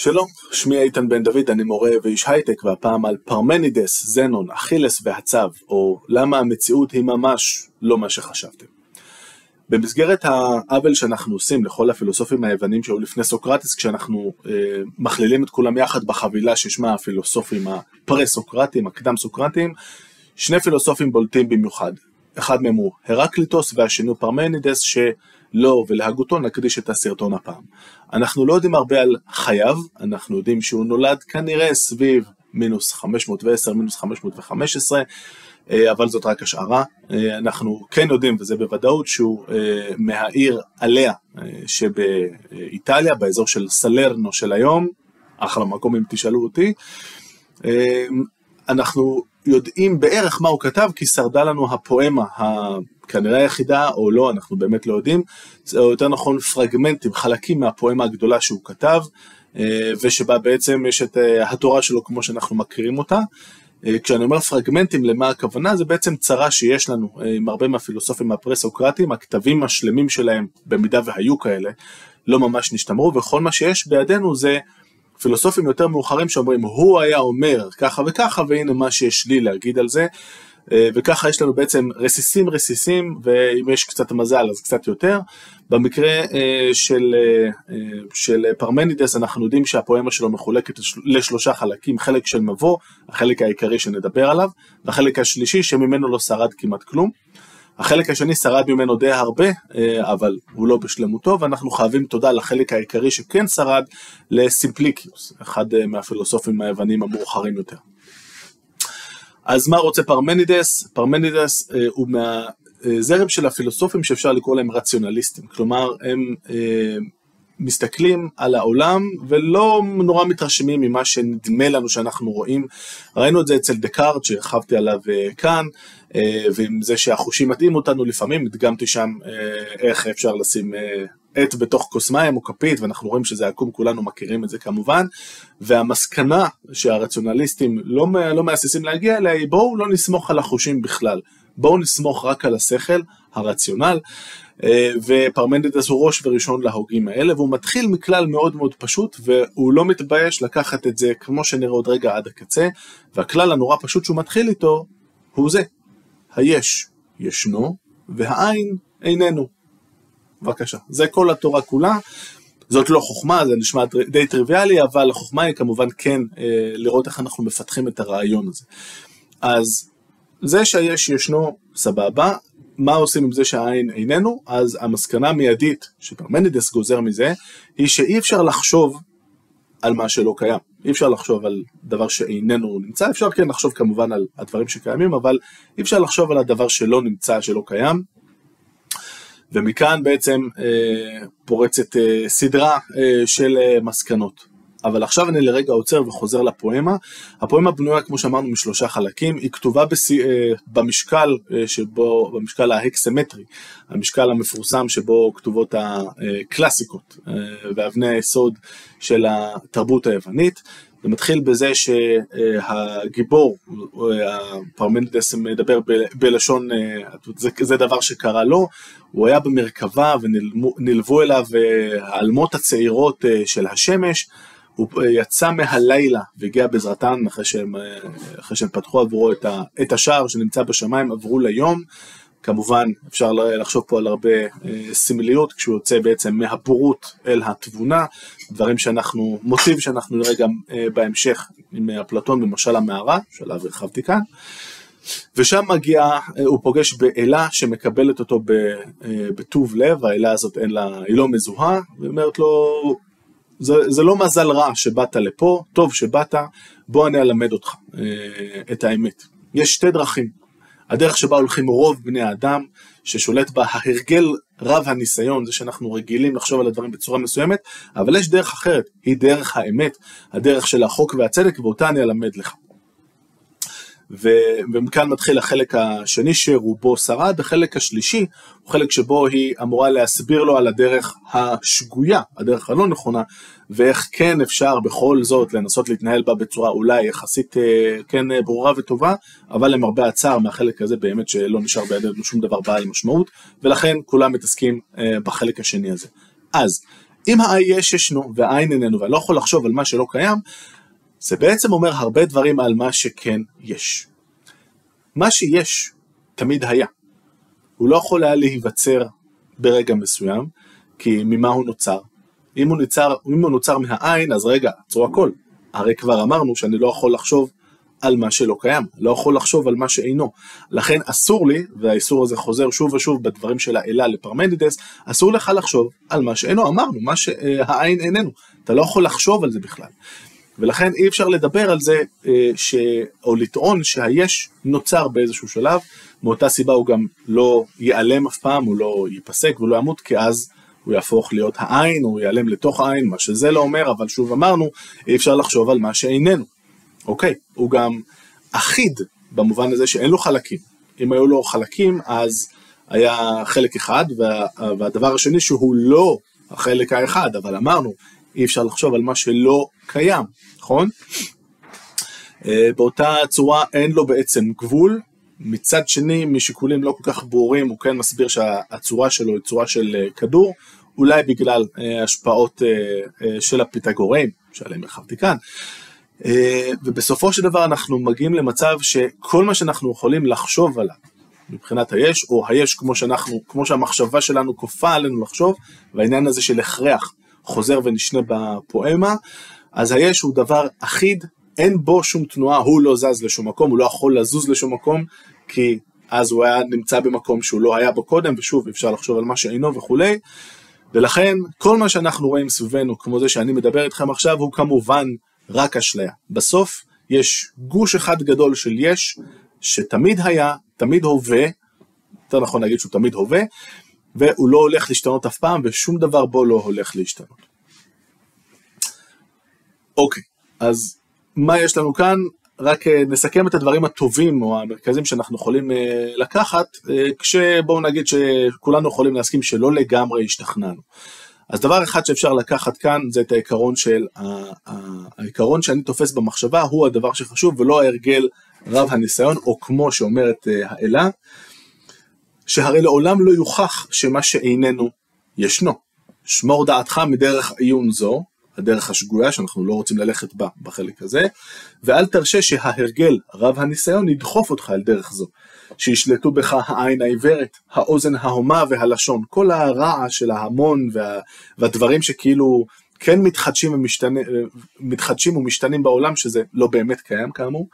שלום, שמי איתן בן דוד, אני מורה ואיש הייטק, והפעם על פרמנידס, זנון, אכילס והצב, או למה המציאות היא ממש לא מה שחשבתם. במסגרת העוול שאנחנו עושים לכל הפילוסופים היוונים שהיו לפני סוקרטס, כשאנחנו אה, מכלילים את כולם יחד בחבילה ששמה הפילוסופים הפרה-סוקרטים, הקדם-סוקרטים, שני פילוסופים בולטים במיוחד. אחד מהם הוא הרקליטוס והשני הוא פרמנידס, ש... לו ולהגותו נקדיש את הסרטון הפעם. אנחנו לא יודעים הרבה על חייו, אנחנו יודעים שהוא נולד כנראה סביב מינוס 510, מינוס 515, אה, אבל זאת רק השערה. אה, אנחנו כן יודעים, וזה בוודאות, שהוא אה, מהעיר עליה שבאיטליה, באזור של סלרנו של היום, אחלה מקום אם תשאלו אותי. אנחנו יודעים בערך מה הוא כתב, כי שרדה לנו הפואמה כנראה היחידה או לא, אנחנו באמת לא יודעים, או יותר נכון פרגמנטים, חלקים מהפואמה הגדולה שהוא כתב, אה, ושבה בעצם יש את אה, התורה שלו כמו שאנחנו מכירים אותה. אה, כשאני אומר פרגמנטים, למה הכוונה? זה בעצם צרה שיש לנו עם הרבה מהפילוסופים הפרה-סוקרטיים, הכתבים השלמים שלהם, במידה והיו כאלה, לא ממש נשתמרו, וכל מה שיש בידינו זה פילוסופים יותר מאוחרים שאומרים, הוא היה אומר ככה וככה, והנה מה שיש לי להגיד על זה. אה, וככה יש לנו בעצם רסיסים רסיסים, ואם יש קצת מזל אז קצת יותר. במקרה אה, של, אה, של פרמנידס אנחנו יודעים שהפואמה שלו מחולקת לשלושה חלקים, חלק של מבוא, החלק העיקרי שנדבר עליו, והחלק השלישי שממנו לא שרד כמעט כלום. החלק השני שרד ממנו די הרבה, אבל הוא לא בשלמותו, ואנחנו חייבים תודה לחלק העיקרי שכן שרד, לסימפליקיוס, אחד מהפילוסופים היוונים המאוחרים יותר. אז מה רוצה פרמנידס? פרמנידס אה, הוא מהזרם של הפילוסופים שאפשר לקרוא להם רציונליסטים, כלומר הם אה, מסתכלים על העולם ולא נורא מתרשמים ממה שנדמה לנו שאנחנו רואים. ראינו את זה אצל דקארט שהרחבתי עליו אה, כאן, אה, ועם זה שהחושים מטעים אותנו לפעמים, הדגמתי שם אה, איך אפשר לשים עט בתוך כוס מים או כפית, ואנחנו רואים שזה עקום, כולנו מכירים את זה כמובן, והמסקנה שהרציונליסטים לא, לא מהססים להגיע אליה היא בואו לא נסמוך על החושים בכלל, בואו נסמוך רק על השכל, הרציונל, ופרמנדס הוא ראש וראשון להוגים האלה, והוא מתחיל מכלל מאוד מאוד פשוט, והוא לא מתבייש לקחת את זה, כמו שנראה עוד רגע, עד הקצה, והכלל הנורא פשוט שהוא מתחיל איתו, הוא זה, היש ישנו, והעין איננו. בבקשה. זה כל התורה כולה. זאת לא חוכמה, זה נשמע די טריוויאלי, אבל החוכמה היא כמובן כן אה, לראות איך אנחנו מפתחים את הרעיון הזה. אז זה שהיש ישנו, סבבה, מה עושים עם זה שהעין איננו? אז המסקנה המיידית שפרמנידס גוזר מזה, היא שאי אפשר לחשוב על מה שלא קיים. אי אפשר לחשוב על דבר שאיננו נמצא, אפשר כן לחשוב כמובן על הדברים שקיימים, אבל אי אפשר לחשוב על הדבר שלא נמצא, שלא קיים, ומכאן בעצם אה, פורצת אה, סדרה אה, של אה, מסקנות. אבל עכשיו אני לרגע עוצר וחוזר לפואמה. הפואמה בנויה, כמו שאמרנו, משלושה חלקים. היא כתובה בס... אה, במשקל אה, שבו, במשקל ההקסמטרי, המשקל המפורסם שבו כתובות הקלאסיקות אה, ואבני היסוד של התרבות היוונית. זה מתחיל בזה שהגיבור, פרמנדס מדבר בלשון, זה, זה דבר שקרה לו, הוא היה במרכבה ונלוו אליו העלמות הצעירות של השמש, הוא יצא מהלילה והגיע בעזרתן אחרי שהם, אחרי שהם פתחו עבורו את, ה, את השער שנמצא בשמיים, עברו ליום. כמובן אפשר לחשוב פה על הרבה אה, סמליות כשהוא יוצא בעצם מהבורות אל התבונה, דברים שאנחנו, מוטיב שאנחנו נראה גם אה, בהמשך עם אפלטון במשל המערה, שעליו הרחבתי כאן. ושם מגיע, אה, הוא פוגש באלה שמקבלת אותו בטוב לב, האלה הזאת אין לה, היא לא מזוהה, ואומרת לו, זה, זה לא מזל רע שבאת לפה, טוב שבאת, בוא אני אלמד אותך את האמת. יש שתי דרכים. הדרך שבה הולכים רוב בני האדם, ששולט בה ההרגל רב הניסיון, זה שאנחנו רגילים לחשוב על הדברים בצורה מסוימת, אבל יש דרך אחרת, היא דרך האמת, הדרך של החוק והצדק, ואותה אני אלמד לך. ו- ומכאן מתחיל החלק השני שרובו שרד, החלק השלישי הוא חלק שבו היא אמורה להסביר לו על הדרך השגויה, הדרך הלא נכונה, ואיך כן אפשר בכל זאת לנסות להתנהל בה בצורה אולי יחסית אה, כן אה, ברורה וטובה, אבל למרבה הצער מהחלק הזה באמת שלא נשאר בידינו שום דבר בעל משמעות, ולכן כולם מתעסקים אה, בחלק השני הזה. אז אם היש ישנו והעין איננו ואני לא יכול לחשוב על מה שלא קיים, זה בעצם אומר הרבה דברים על מה שכן יש. מה שיש תמיד היה. הוא לא יכול היה להיווצר ברגע מסוים, כי ממה הוא נוצר? אם הוא נוצר, אם הוא נוצר מהעין, אז רגע, עצרו הכל. הרי כבר אמרנו שאני לא יכול לחשוב על מה שלא קיים, לא יכול לחשוב על מה שאינו. לכן אסור לי, והאיסור הזה חוזר שוב ושוב בדברים של האלה לפרמדידס, אסור לך לחשוב על מה שאינו, אמרנו, מה שהעין איננו, אתה לא יכול לחשוב על זה בכלל. ולכן אי אפשר לדבר על זה, אה, ש... או לטעון שהיש נוצר באיזשהו שלב, מאותה סיבה הוא גם לא ייעלם אף פעם, הוא לא ייפסק ולא ימות, כי אז הוא יהפוך להיות העין, הוא ייעלם לתוך העין, מה שזה לא אומר, אבל שוב אמרנו, אי אפשר לחשוב על מה שאיננו. אוקיי, הוא גם אחיד במובן הזה שאין לו חלקים. אם היו לו חלקים, אז היה חלק אחד, וה... והדבר השני שהוא לא החלק האחד, אבל אמרנו, אי אפשר לחשוב על מה שלא קיים, נכון? אה, באותה צורה אין לו בעצם גבול, מצד שני משיקולים לא כל כך ברורים הוא כן מסביר שהצורה שלו היא צורה של אה, כדור, אולי בגלל אה, השפעות של הפיתגוראים, שעליהם הרחבתי כאן, ובסופו של דבר אנחנו מגיעים למצב שכל מה שאנחנו יכולים לחשוב עליו מבחינת היש, או היש כמו שאנחנו, כמו שהמחשבה שלנו כופה עלינו לחשוב, והעניין הזה של הכרח חוזר ונשנה בפואמה, אז היש הוא דבר אחיד, אין בו שום תנועה, הוא לא זז לשום מקום, הוא לא יכול לזוז לשום מקום, כי אז הוא היה נמצא במקום שהוא לא היה בו קודם, ושוב אפשר לחשוב על מה שאינו וכולי, ולכן כל מה שאנחנו רואים סביבנו, כמו זה שאני מדבר איתכם עכשיו, הוא כמובן רק אשליה. בסוף יש גוש אחד גדול של יש, שתמיד היה, תמיד הווה, יותר נכון להגיד שהוא תמיד הווה, והוא לא הולך להשתנות אף פעם, ושום דבר בו לא הולך להשתנות. אוקיי, אז מה יש לנו כאן? רק אה, נסכם את הדברים הטובים או המרכזיים שאנחנו יכולים אה, לקחת, אה, כשבואו נגיד שכולנו יכולים להסכים שלא לגמרי השתכנענו. אז דבר אחד שאפשר לקחת כאן זה את העיקרון של, העיקרון שאני תופס במחשבה הוא הדבר שחשוב ולא ההרגל רב הניסיון, או כמו שאומרת האלה, שהרי לעולם לא יוכח שמה שאיננו ישנו. שמור דעתך מדרך עיון זו, הדרך השגויה שאנחנו לא רוצים ללכת בה בחלק הזה, ואל תרשה שההרגל רב הניסיון ידחוף אותך אל דרך זו, שישלטו בך העין העיוורת, האוזן ההומה והלשון, כל הרע של ההמון וה, והדברים שכאילו כן מתחדשים, ומשתנה, מתחדשים ומשתנים בעולם, שזה לא באמת קיים כאמור,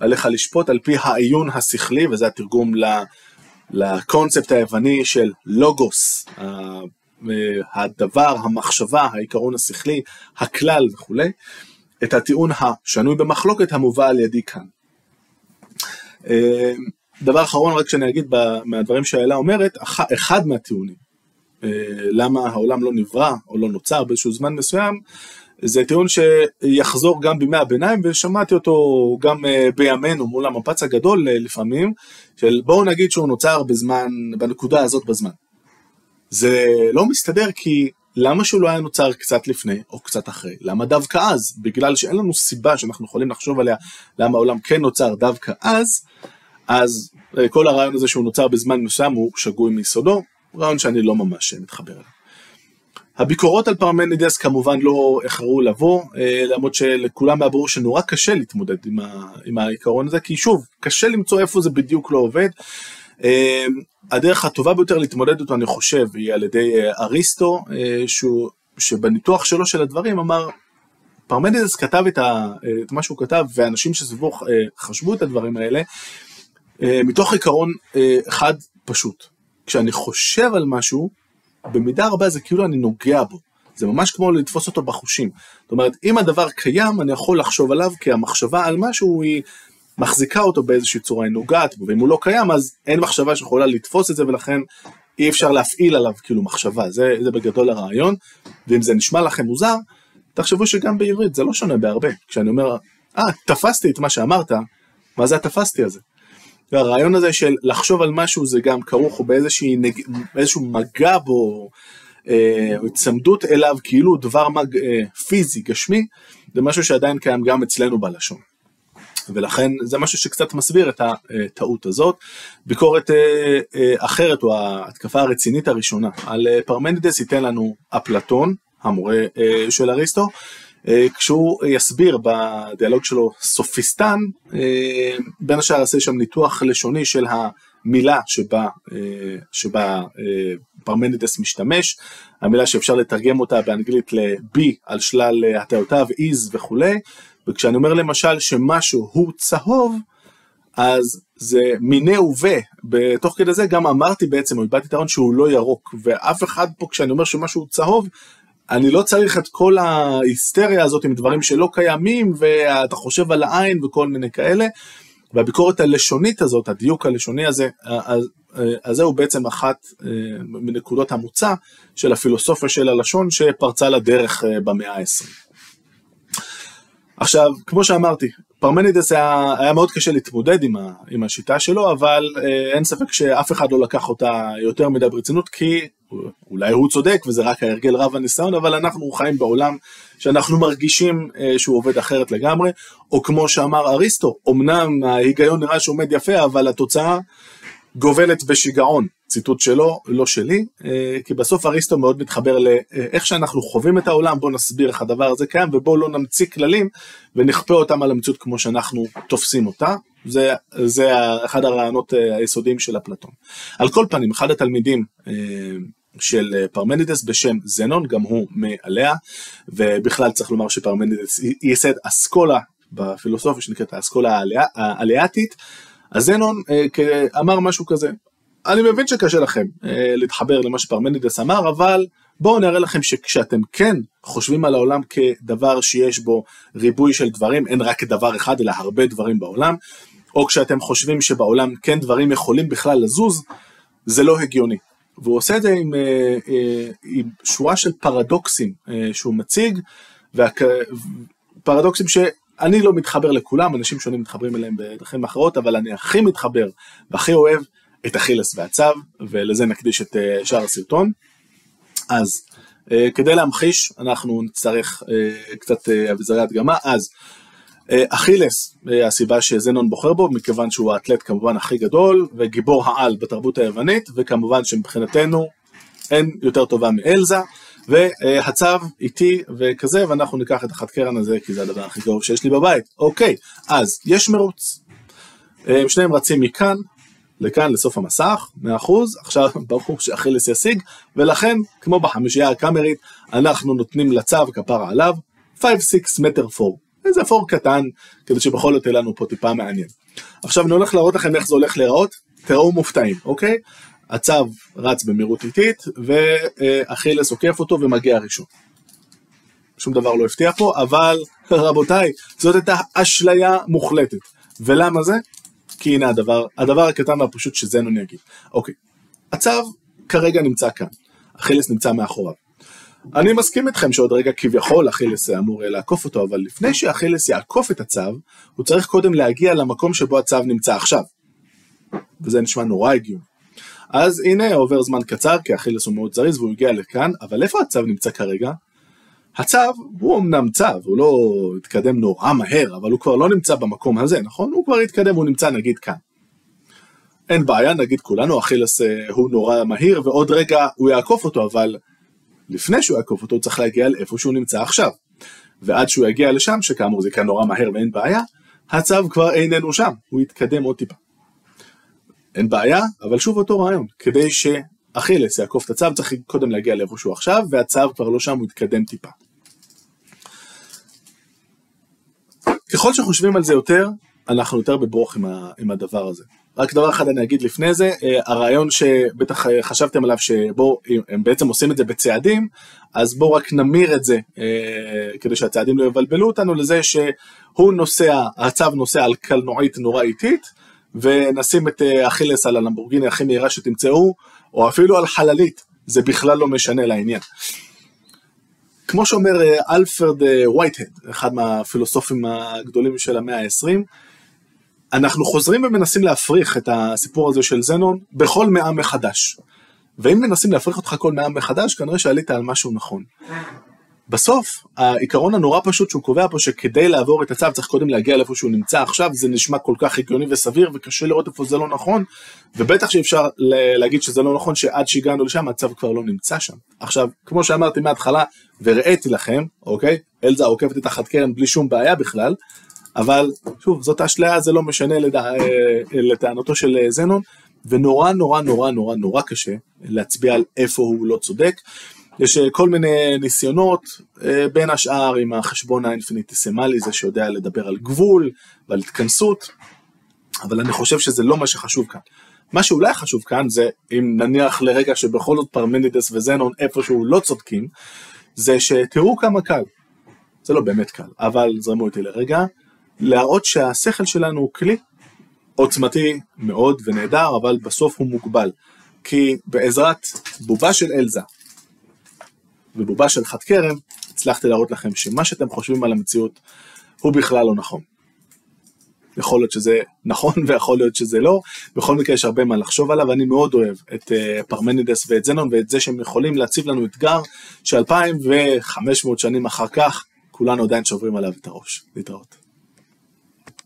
עליך לשפוט על פי העיון השכלי, וזה התרגום לקונספט היווני של לוגוס, הדבר, המחשבה, העיקרון השכלי, הכלל וכולי, את הטיעון השנוי במחלוקת המובא על ידי כאן. אה, דבר אחרון רק שאני אגיד מהדברים שהאלה אומרת, אחד מהטיעונים, אה, למה העולם לא נברא או לא נוצר באיזשהו זמן מסוים, זה טיעון שיחזור גם בימי הביניים ושמעתי אותו גם אה, בימינו מול המפץ הגדול לפעמים, של בואו נגיד שהוא נוצר בזמן, בנקודה הזאת בזמן. זה לא מסתדר כי למה שהוא לא היה נוצר קצת לפני או קצת אחרי? למה דווקא אז? בגלל שאין לנו סיבה שאנחנו יכולים לחשוב עליה למה העולם כן נוצר דווקא אז, אז אה, כל הרעיון הזה שהוא נוצר בזמן מסוים הוא שגוי מיסודו, רעיון שאני לא ממש מתחבר אליו. הביקורות על פרמנידס כמובן לא איחרו לבוא, אה, למרות שלכולם היה ברור שנורא קשה להתמודד עם, ה, עם העיקרון הזה, כי שוב, קשה למצוא איפה זה בדיוק לא עובד. אה, הדרך הטובה ביותר להתמודד איתו אני חושב היא על ידי אה, אריסטו אה, שהוא, שבניתוח שלו של הדברים אמר פרמדידס כתב את, ה, את מה שהוא כתב ואנשים שסביבו אה, חשבו את הדברים האלה מתוך עיקרון אחד פשוט. כשאני חושב על משהו במידה רבה זה כאילו אני נוגע בו. זה ממש כמו לתפוס אותו בחושים. זאת אומרת אם הדבר קיים אני יכול לחשוב עליו כי המחשבה על משהו היא מחזיקה אותו באיזושהי צורה, היא נוגעת בו, ואם הוא לא קיים אז אין מחשבה שיכולה לתפוס את זה ולכן אי אפשר להפעיל עליו כאילו מחשבה, זה, זה בגדול הרעיון, ואם זה נשמע לכם מוזר, תחשבו שגם בעברית זה לא שונה בהרבה, כשאני אומר, אה, אה, תפסתי את מה שאמרת, מה זה התפסתי הזה? והרעיון הזה של לחשוב על משהו זה גם כרוך באיזשהו מגע בו, אה, או היצמדות אליו כאילו דבר מג, אה, פיזי, גשמי, זה משהו שעדיין קיים גם אצלנו בלשון. ולכן זה משהו שקצת מסביר את הטעות הזאת. ביקורת אה, אה, אחרת, או ההתקפה הרצינית הראשונה על אה, פרמנידס ייתן לנו אפלטון, המורה של אריסטו, כשהוא יסביר בדיאלוג שלו סופיסטן, בין השאר יעשה שם ניתוח לשוני של המילה שבה, שבה פרמנידס משתמש, המילה שאפשר לתרגם אותה באנגלית ל-B על שלל הטעותיו, is וכולי, וכשאני אומר למשל שמשהו הוא צהוב, אז זה מיני ובה, בתוך כדי זה גם אמרתי בעצם, או איבדתי את הרעיון שהוא לא ירוק, ואף אחד פה כשאני אומר שמשהו צהוב, אני לא צריך את כל ההיסטריה הזאת עם דברים שלא קיימים, ואתה חושב על העין וכל מיני כאלה, והביקורת הלשונית הזאת, הדיוק הלשוני הזה, אז, אז זהו בעצם אחת אה, מנקודות המוצא של הפילוסופיה של הלשון שפרצה לדרך אה, במאה ה-20. עכשיו, כמו שאמרתי, פרמנידס היה, היה מאוד קשה להתמודד עם, ה, עם השיטה שלו, אבל אה, אין ספק שאף אחד לא לקח אותה יותר מדי ברצינות, כי אולי הוא צודק וזה רק ההרגל רב הניסיון, אבל אנחנו חיים בעולם שאנחנו מרגישים אה, שהוא עובד אחרת לגמרי, או כמו שאמר אריסטו, אמנם ההיגיון נראה שעומד יפה, אבל התוצאה גובלת בשיגעון. ציטוט שלו, לא שלי, אה, כי בסוף אריסטו מאוד מתחבר לאיך שאנחנו חווים את העולם, בואו נסביר איך הדבר הזה קיים, ובואו לא נמציא כללים ונכפה אותם על המציאות כמו שאנחנו תופסים אותה. זה, זה אחד הרעיונות אה, היסודיים של אפלטון. על כל פנים, אחד התלמידים אה, של פרמנידס בשם זנון, גם הוא מעליה, ובכלל צריך לומר שפרמנידס ייסד אסכולה בפילוסופיה שנקראת האסכולה האליאטית, אז זנון אמר משהו כזה, אני מבין שקשה לכם אה, להתחבר למה שפרמנידס אמר, אבל בואו נראה לכם שכשאתם כן חושבים על העולם כדבר שיש בו ריבוי של דברים, אין רק דבר אחד אלא הרבה דברים בעולם, או כשאתם חושבים שבעולם כן דברים יכולים בכלל לזוז, זה לא הגיוני. והוא עושה את זה עם, אה, אה, עם שורה של פרדוקסים שהוא מציג. פרדוקסים שאני לא מתחבר לכולם, אנשים שונים מתחברים אליהם בדרכים אחרות, אבל אני הכי מתחבר והכי אוהב את אכילס והצו, ולזה נקדיש את אה, שאר הסרטון. אז אה, כדי להמחיש, אנחנו נצטרך אה, קצת אביזרי הדגמה, אז אכילס, הסיבה שזנון בוחר בו, מכיוון שהוא האתלט כמובן הכי גדול, וגיבור העל בתרבות היוונית, וכמובן שמבחינתנו אין יותר טובה מאלזה, והצו איתי וכזה, ואנחנו ניקח את החד קרן הזה, כי זה הדבר הכי טוב שיש לי בבית. אוקיי, אז יש מרוץ. שניהם רצים מכאן לכאן לסוף המסך, 100%, עכשיו ברור שאכילס ישיג, ולכן, כמו בחמישייה הקאמרית, אנחנו נותנים לצו כפרה עליו, 5-6 מטר פור, איזה פור קטן, כדי שבכל זאת יהיה לנו פה טיפה מעניין. עכשיו אני הולך להראות לכם איך זה הולך להיראות, תראו מופתעים, אוקיי? הצו רץ במהירות איטית, ואכילס עוקף אותו ומגיע ראשון. שום דבר לא הפתיע פה, אבל רבותיי, זאת הייתה אשליה מוחלטת. ולמה זה? כי הנה הדבר, הדבר הקטן והפשוט שזנון יגיד. אוקיי, הצו כרגע נמצא כאן, אכילס נמצא מאחוריו. אני מסכים איתכם שעוד רגע כביכול אכילס אמור לעקוף אותו, אבל לפני שאכילס יעקוף את הצו, הוא צריך קודם להגיע למקום שבו הצו נמצא עכשיו. וזה נשמע נורא הגיוני. אז הנה עובר זמן קצר, כי אכילס הוא מאוד זריז והוא הגיע לכאן, אבל איפה הצו נמצא כרגע? הצו הוא אמנם צו, הוא לא התקדם נורא מהר, אבל הוא כבר לא נמצא במקום הזה, נכון? הוא כבר התקדם, הוא נמצא נגיד כאן. אין בעיה, נגיד כולנו, אכילס אה, הוא נורא מהיר, ועוד רגע הוא יעקוף אותו, אבל לפני שהוא יעקוף אותו, הוא צריך להגיע לאיפה שהוא נמצא עכשיו. ועד שהוא יגיע לשם, שכאמור זה כאן נורא מהר ואין בעיה, הצו כבר איננו שם, הוא יתקדם עוד טיפה. אין בעיה, אבל שוב אותו רעיון, כדי שאכילס יעקוף את הצו, צריך קודם להגיע לאיפה שהוא עכשיו, והצו כבר לא שם, הוא יתקדם טיפה. ככל שחושבים על זה יותר, אנחנו יותר בברוך עם, ה, עם הדבר הזה. רק דבר אחד אני אגיד לפני זה, אה, הרעיון שבטח אה, חשבתם עליו שבו הם בעצם עושים את זה בצעדים, אז בואו רק נמיר את זה אה, כדי שהצעדים לא יבלבלו אותנו לזה שהוא נוסע, הצו נוסע על קלנועית נורא איטית, ונשים את אכילס על הלמבורגיני הכי מהירה שתמצאו, או אפילו על חללית, זה בכלל לא משנה לעניין. כמו שאומר אה, אלפרד וייטהד, אה, אחד מהפילוסופים הגדולים של המאה ה-20, אנחנו חוזרים ומנסים להפריך את הסיפור הזה של זנון בכל מאה מחדש. ואם מנסים להפריך אותך כל מאה מחדש, כנראה שעלית על משהו נכון. בסוף, העיקרון הנורא פשוט שהוא קובע פה שכדי לעבור את הצו צריך קודם להגיע לאיפה שהוא נמצא עכשיו, זה נשמע כל כך הגיוני וסביר וקשה לראות איפה זה לא נכון, ובטח שאפשר להגיד שזה לא נכון שעד שהגענו לשם הצו כבר לא נמצא שם. עכשיו, כמו שאמרתי מההתחלה והראיתי לכם, אוקיי, אלזה עוקבת את החד קרן בלי שום בעיה בכלל, אבל שוב, זאת אשליה, זה לא משנה לדע... לטענתו של זנון, ונורא נורא נורא נורא נורא קשה להצביע על איפה הוא לא צודק. יש אה, כל מיני ניסיונות, אה, בין השאר עם החשבון האינפיניטיסימלי, זה שיודע לדבר על גבול ועל התכנסות, אבל אני חושב שזה לא מה שחשוב כאן. מה שאולי חשוב כאן זה, אם נניח לרגע שבכל זאת פרמנידס וזנון איפשהו לא צודקים, זה שתראו כמה קל, זה לא באמת קל, אבל זרמו איתי לרגע, להראות שהשכל שלנו הוא כלי עוצמתי מאוד ונהדר, אבל בסוף הוא מוגבל. כי בעזרת בובה של אלזה ובובה של חד כרם, הצלחתי להראות לכם שמה שאתם חושבים על המציאות הוא בכלל לא נכון. יכול להיות שזה נכון ויכול להיות שזה לא, בכל מקרה יש הרבה מה לחשוב עליו, אני מאוד אוהב את uh, פרמנידס ואת זנון ואת זה שהם יכולים להציב לנו אתגר שאלפיים וחמש מאות שנים אחר כך כולנו עדיין שוברים עליו את הראש. להתראות.